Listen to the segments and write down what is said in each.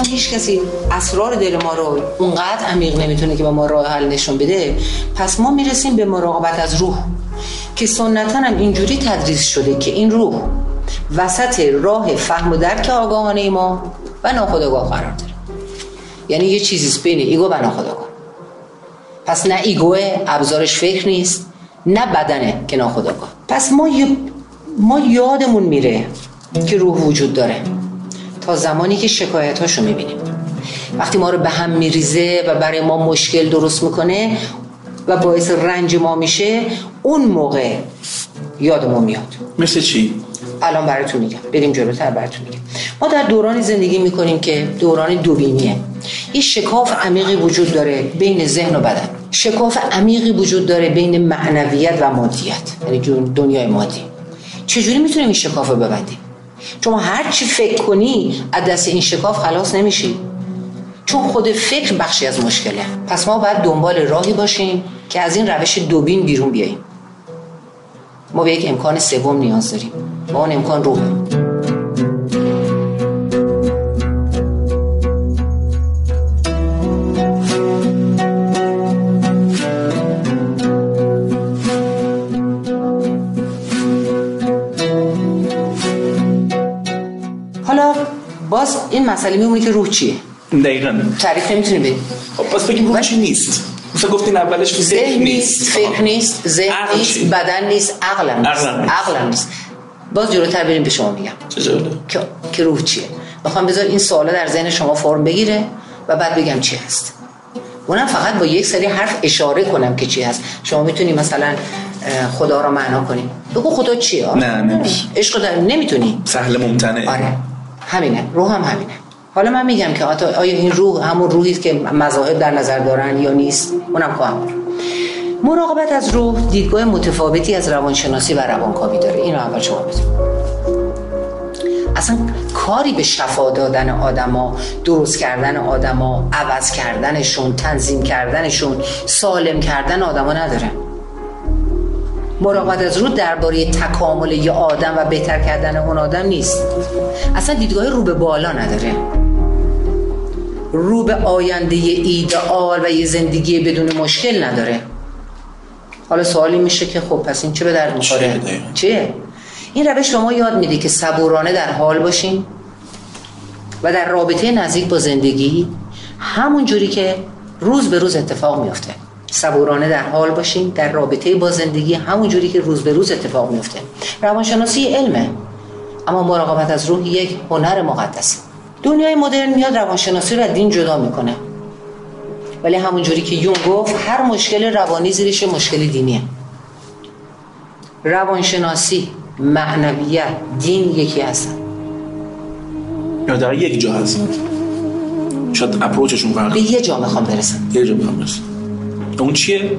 چون هیچ کسی اسرار دل ما رو اونقدر عمیق نمی‌تونه که به ما راه حل نشون بده پس ما می‌رسیم به مراقبت از روح که سنتا هم اینجوری تدریس شده که این روح وسط راه فهم و درک آگاهانه ما و ناخودآگاه قرار داره. یعنی یه چیزی بین ایگو و ناخودآگاه. پس نه ایگوه ابزارش فکر نیست نه بدنه که ناخودآگاه. پس ما ما یادمون میره که روح وجود داره. تا زمانی که شکایت هاشو می‌بینیم. وقتی ما رو به هم میریزه و برای ما مشکل درست می‌کنه و باعث رنج ما میشه اون موقع یادمون میاد. مثل چی؟ الان براتون میگم. بریم جلوتر براتون میگم. ما در دورانی زندگی می‌کنیم که دوران دوبینیه. این شکاف عمیقی وجود داره بین ذهن و بدن. شکاف عمیقی وجود داره بین معنویت و مادیت. یعنی دنیای مادی. چجوری می‌تونیم این شکاف رو ببندیم؟ چون هر چی فکر کنی از دست این شکاف خلاص نمیشی. چون خود فکر بخشی از مشکله. پس ما باید دنبال راهی باشیم که از این روش دوبین بیرون بیاییم. ما به یک امکان سوم نیاز داریم با اون امکان روح. باز این مسئله میمونه که روح چیه؟ دقیقاً. تعریف نمی‌تونی بدی خب پس بگیم روح چی نیست؟ مثلا گفتین اولش فکر نیست فکر نیست ذهن نیست بدن نیست عقل نیست. عقل نیست. باز جلوتر بریم به شما میگم. که که روح چیه؟ می‌خوام بذار این سوالا در ذهن شما فرم بگیره و بعد بگم چی هست. اونم فقط با یک سری حرف اشاره کنم که چی هست. شما می‌تونی مثلا خدا رو معنا کنی. بگو خدا چیه؟ نه نمیشه. عشق نمی‌تونی. سهل ممتنه آره. همینه. روح هم همینه. حالا من میگم که آیا این روح همون روحی که مذاهب در نظر دارن یا نیست؟ اونم خواهم مراقبت از روح دیدگاه متفاوتی از روانشناسی و روانکاوی داره. اینو اول شما بدونید. اصلا کاری به شفا دادن آدما درست کردن آدما عوض کردنشون تنظیم کردنشون سالم کردن آدما نداره. مراقبت از رو درباره تکامل یه آدم و بهتر کردن اون آدم نیست. اصلا دیدگاه رو به بالا نداره. رو به آینده ایدئال و یه زندگی بدون مشکل نداره. حالا سوالی میشه که خب پس این چه به درد می‌خوره؟ چیه این روش به ما یاد میده که صبورانه در حال باشیم و در رابطه نزدیک با زندگی همون جوری که روز به روز اتفاق میفته صبورانه در حال باشیم در رابطه با زندگی همون جوری که روز به روز اتفاق میفته. روانشناسی علمه اما مراقبت از روح یک هنر مقدسه دنیای مدرن میاد روانشناسی رو از دین جدا می‌کنه. ولی همون جوری که یون گفت هر مشکل روانی زیرش مشکل دینیه. روانشناسی معنویت دین یکی هستن یا در یک جا هستن شاید اپروچشون فرق به یه جا می‌خوام برسن یه جا می‌خوام برسن اون چیه؟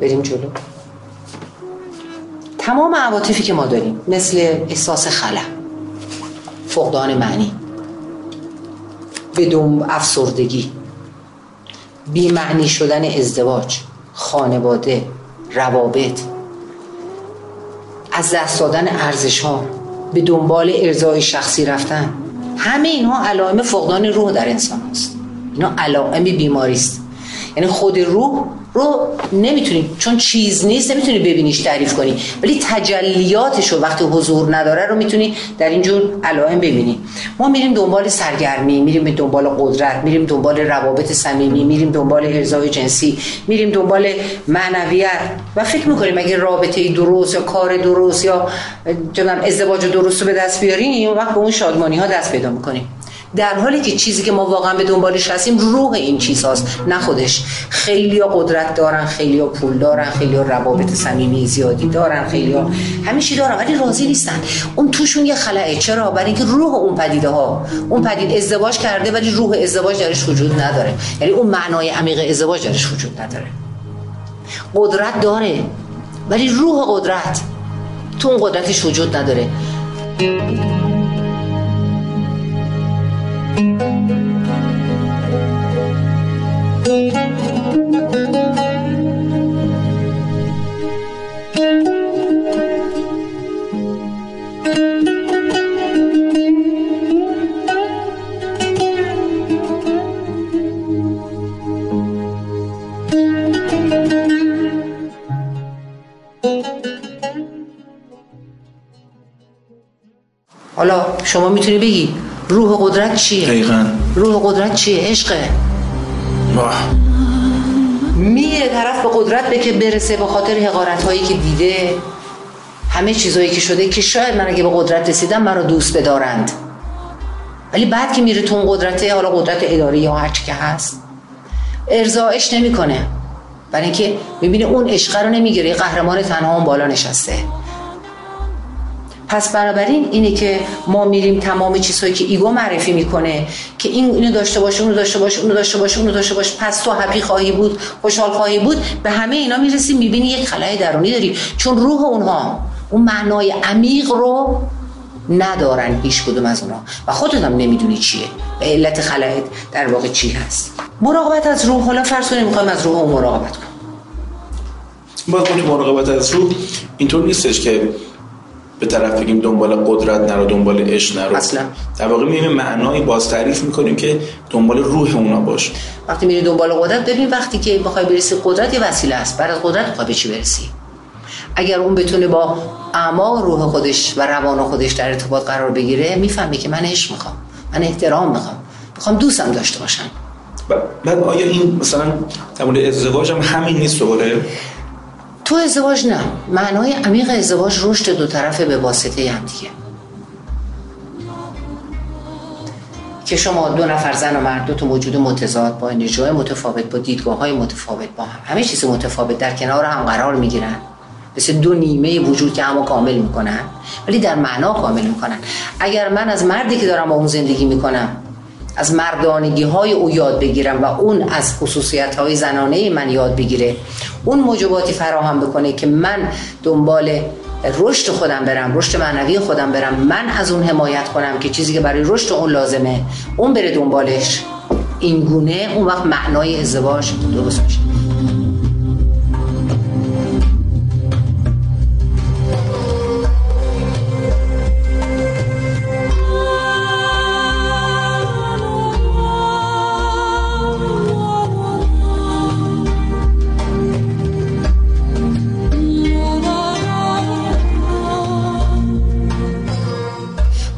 بریم جلو. تمام عواطفی که ما داریم مثل احساس خلا فقدان معنی بدون افسردگی بیمعنی شدن ازدواج خانواده روابط از دست دادن ارزش ها به دنبال ارزای شخصی رفتن همه اینها علائم فقدان روح در انسان است اینا علائم بیماری است یعنی خود روح رو نمی‌تونی چون چیز نیست نمی‌تونی ببینیش تعریف کنی. ولی تجلیاتش رو وقتی حضور نداره رو می‌تونی در اینجور علائم ببینی. ما میریم دنبال سرگرمی میریم دنبال قدرت میریم دنبال روابط صمیمی میریم دنبال ارزای جنسی میریم دنبال معنویت. و فکر می‌کنیم اگه رابطه درست یا کار درست یا ازدواج درست رو به دست بیاریم وقت به اون شادمانی ها دست پیدا می‌کنیم. در حالی که چیزی که ما واقعا به دنبالش هستیم روح این چیزهاست نه خودش. خیلی قدرت دارن خیلی پول دارن خیلی روابط صمیمی زیادی دارن خیلی همه چی دارن ولی راضی نیستن. اون توشون یه خلعه. چرا؟ برای اینکه روح اون پدیده ها اون پدید ازدواج کرده ولی روح ازدواج درش وجود نداره. یعنی اون معنای عمیق ازدواج درش وجود نداره. قدرت داره ولی روح قدرت. تو اون قدرتش وجود نداره. حالا شما می‌تونی بگی روح قدرت چیه؟ دقیقا. روح قدرت چیه؟ عشقه واه. میره طرف به قدرت به که برسه به خاطر حقارت هایی که دیده. همه چیزهایی که شده که شاید من اگه به قدرت رسیدم من رو دوست بدارند. ولی بعد که میره تو اون قدرته حالا قدرت اداری یا هر چی که هست ارزایش نمی‌کنه. برای اینکه می‌بینه اون عشق رو نمی‌گیره قهرمان تنها اون بالا نشسته. پس بنابراین اینه که ما میریم تمام چیزهایی که ایگو معرفی می‌کنه که این اینو داشته باشه اونو داشته باشه اونو داشته باشه اونو داشته باشه پس تو هپی خواهی بود خوشحال خواهی بود به همه اینا می‌رسی می‌بینی یک خلای درونی داری. چون روح اونها اون معنای عمیق رو ندارن هیچ کدوم از اونها. و خودت هم نمی‌دونی چیه. به علت خلایت در واقع چی هست. مراقبت از روح. حالا فرض کنیم می‌خوایم از روح مراقبت کنیم. باز مراقبت از روح اینطور نیستش که به طرف بگیم دنبال قدرت نرو دنبال عشق نرو. اصلا. در واقع میایم معنایی باز تعریف می‌کنیم که دنبال روح اونا باش. وقتی میری دنبال قدرت ببین وقتی که بخوای برسی قدرت یه وسیله است. از قدرت بخوای به چی برسی؟ اگر اون بتونه با اعماق روح خودش و روان خودش در ارتباط قرار بگیره می‌فهمه که من عشق می‌خوام من احترام می‌خوام می‌خوام دوستم داشته باشن ب- بعد آیا این مثلا در مورد ازدواج هم همین نیست دوباره؟ تو ازدواج نه. معنای عمیق ازدواج رشد دو طرفه به واسطه هم دیگه. که شما دو نفر زن و مرد دو تا موجود متضاد با انرژی‌های متفاوت با دیدگاه های متفاوت با هم. همه چیز متفاوت در کنار هم قرار می‌گیرن. مثل دو نیمه وجود که همو کامل می‌کنن ولی در معنا کامل می‌کنن. اگر من از مردی که دارم با اون زندگی می‌کنم از مردانگی های او یاد بگیرم و اون از خصوصیت های زنانه من یاد بگیره. اون موجباتی فراهم بکنه که من دنبال رشد خودم برم رشد معنوی خودم برم. من از اون حمایت کنم که چیزی که برای رشد اون لازمه. اون بره دنبالش. این گونه اون وقت معنای ازدواج درست میشه.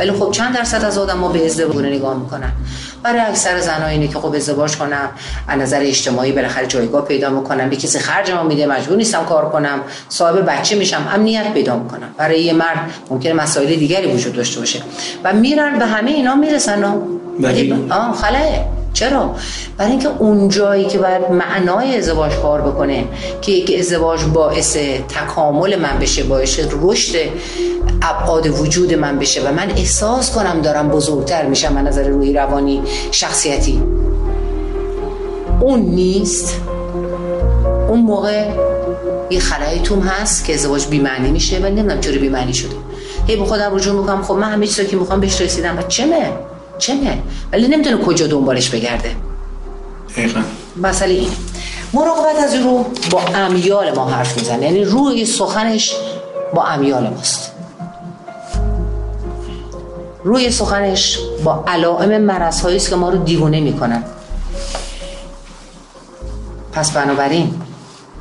ولی خب چند درصد از آدم ما به ازدواج نگاه می‌کنن. برای اکثر زنها اینه که خب ازدواج کنم از نظر اجتماعی بالاخره جایگاه پیدا می‌کنم به کسی خرج ما میده مجبور نیستم کار کنم صاحب بچه میشم امنیت پیدا می‌کنم. برای یه مرد ممکنه مسائل دیگری وجود داشته باشه. و میرن به همه اینا می‌رسن ها. آه خلاه. چرا؟ برای اینکه اون جایی که باید معنای ازدواج کار بکنه که یک ازدواج باعث تکامل من بشه باعث رشد ابعاد وجود من بشه و من احساس کنم دارم بزرگتر میشم من نظر روحی روانی شخصیتی. اون نیست. اون موقع یه خلایی توم هست که ازدواج بی‌معنی میشه و نمی‌دونم چرا بی‌معنی شده. هی به خودم رجوع می‌کنم. خب من همه چیزی که می‌خوام بهش رسیدم و چمه؟ چمه ولی نمی‌دونه کجا دنبالش بگرده. دقیقا. مسئله اینه. مراقبت از رو با امیال ما حرف می‌زنه. یعنی روی سخنش با امیال ماست. روی سخنش با علائم مرض است که ما رو دیوانه می‌کنن. پس بنابراین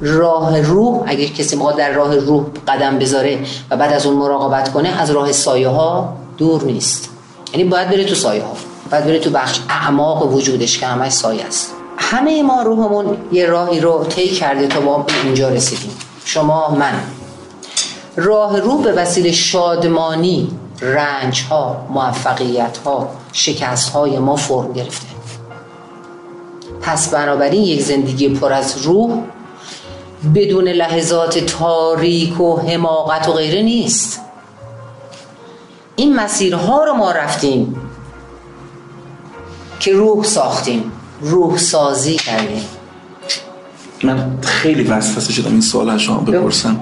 راه روح اگه کسی می‌خواد در راه روح قدم بذاره و بعد از اون مراقبت کنه از راه سایه ها دور نیست. یعنی باید بره تو سایه ها. باید بره تو بخش اعماق وجودش که همش سایه است. همه ما روحمون یه راهی رو طی کرده تا ما به اینجا رسیدیم. شما من. راه روح به وسیله شادمانی رنج ها موفقیت ها شکست های ما فرم گرفته. پس بنابراین یک زندگی پر از روح بدون لحظات تاریک و حماقت و غیره نیست. این مسیرها رو ما رفتیم که روح ساختیم روح سازی کردیم. من خیلی وسوسه شدم این سوال از شما بپرسم.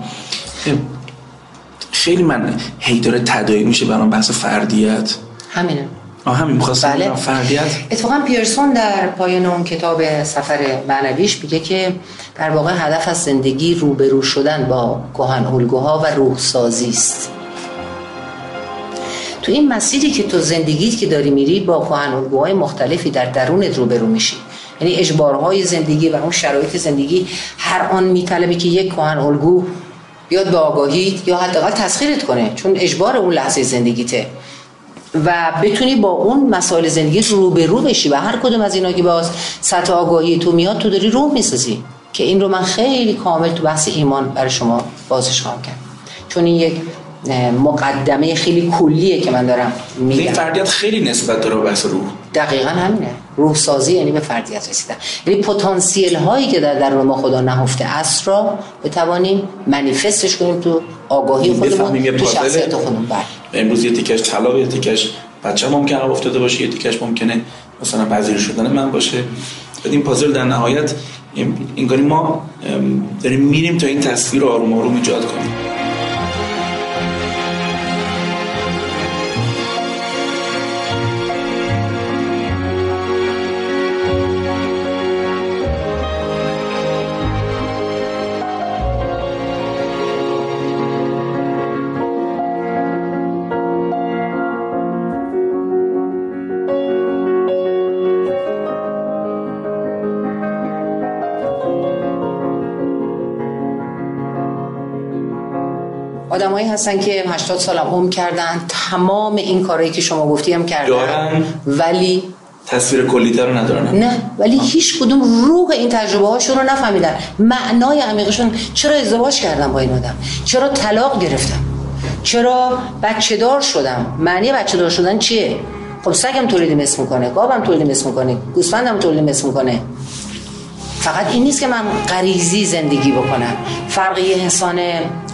خیلی من هی داره تداعی میشه برام بحث فردیت. همینه. آه همین می‌خواستم بله. بله. فردیت. اتفاقا پیرسون در پایان اون کتاب سفر معنویش میگه که در واقع هدف از زندگی روبرو شدن با کهن الگوها و روح سازی است. تو این مسیری که تو زندگیت که داری میری با کهن مختلفی در درونت روبرو میشی. یعنی اجبارهای زندگی و اون شرایط زندگی هر آن میطلبه که یک کهن الگو بیاد به آگاهیت یا حداقل تسخیرت کنه چون اجبار اون لحظه زندگیته. و بتونی با اون مسائل زندگی رو به رو بشی و هر کدوم از اینا که باز سطح آگاهی تو میاد تو داری روح می‌سازی. که این رو من خیلی کامل تو بحث ایمان برای شما بازش خواهم کرد. چون این یک مقدمه خیلی کلیه که من دارم میگم. این فردیت خیلی نسبت داره بحث روح. دقیقا همینه. روح سازی یعنی به فردیت رسیدن. یعنی پتانسیل هایی که در درون ما خدا نهفته است را بتوانیم منیفستش کنیم تو آگاهی خودمون تو شخصیت خودمون. بله. امروز یه تیکش طلاق یه تیکش بچه ممکنه افتاده باشه یه تیکش ممکنه مثلا پذیر شدن من باشه. این پازل در نهایت انگاری ما داریم میریم تا این تصویر رو آروم آروم ایجاد کنیم. آدمایی هستن که 80 سال عمر کردن. تمام این کارهایی که شما گفتی هم کردن. دارن. ولی تصویر کلی رو ندارن. نه ولی هیچ کدوم روح این تجربه هاشون رو نفهمیدن. معنای عمیقشون چرا ازدواج کردم با این آدم؟ چرا طلاق گرفتم؟ چرا بچه دار شدم؟ معنی بچه دار شدن چیه؟ خب سگم تولید مثل می‌کنه گابم تولید مثل می‌کنه گوسفندم تولید مثل می‌کنه. فقط این نیست که من غریزی زندگی بکنم. فرق یه انسان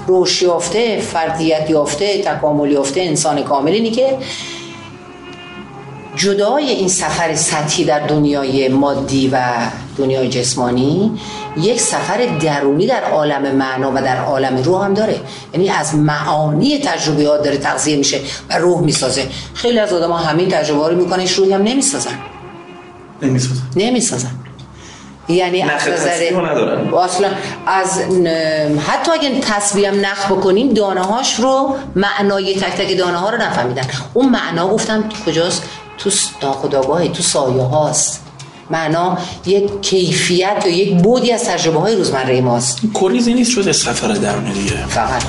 روش یافته فردیت یافته تکامل یافته انسان کامل اینی که جدای این سفر سطحی در دنیای مادی و دنیای جسمانی یک سفر درونی در عالم معنا و در عالم روح هم داره. یعنی از معانی تجربیات داره تغذیه میشه و روح می‌سازه. خیلی از آدم ها همین تجربه رو می‌کنه روحی هم نمی‌سازن. نمی‌سازن. نمی‌سازن. یعنی از ندارن. اصلا از حتی اگه تصویم نخ بکنیم دانه هاش رو معنای تک تک دانه ها رو نفهمیدن. اون معنا گفتم کجاست؟ تو ناخداگاه تو سایه هاست معنا یک کیفیت یا یک بودی از تجربه های روزمره ماست. کلیزی نیست شده سفر درونه دیگه. فقط.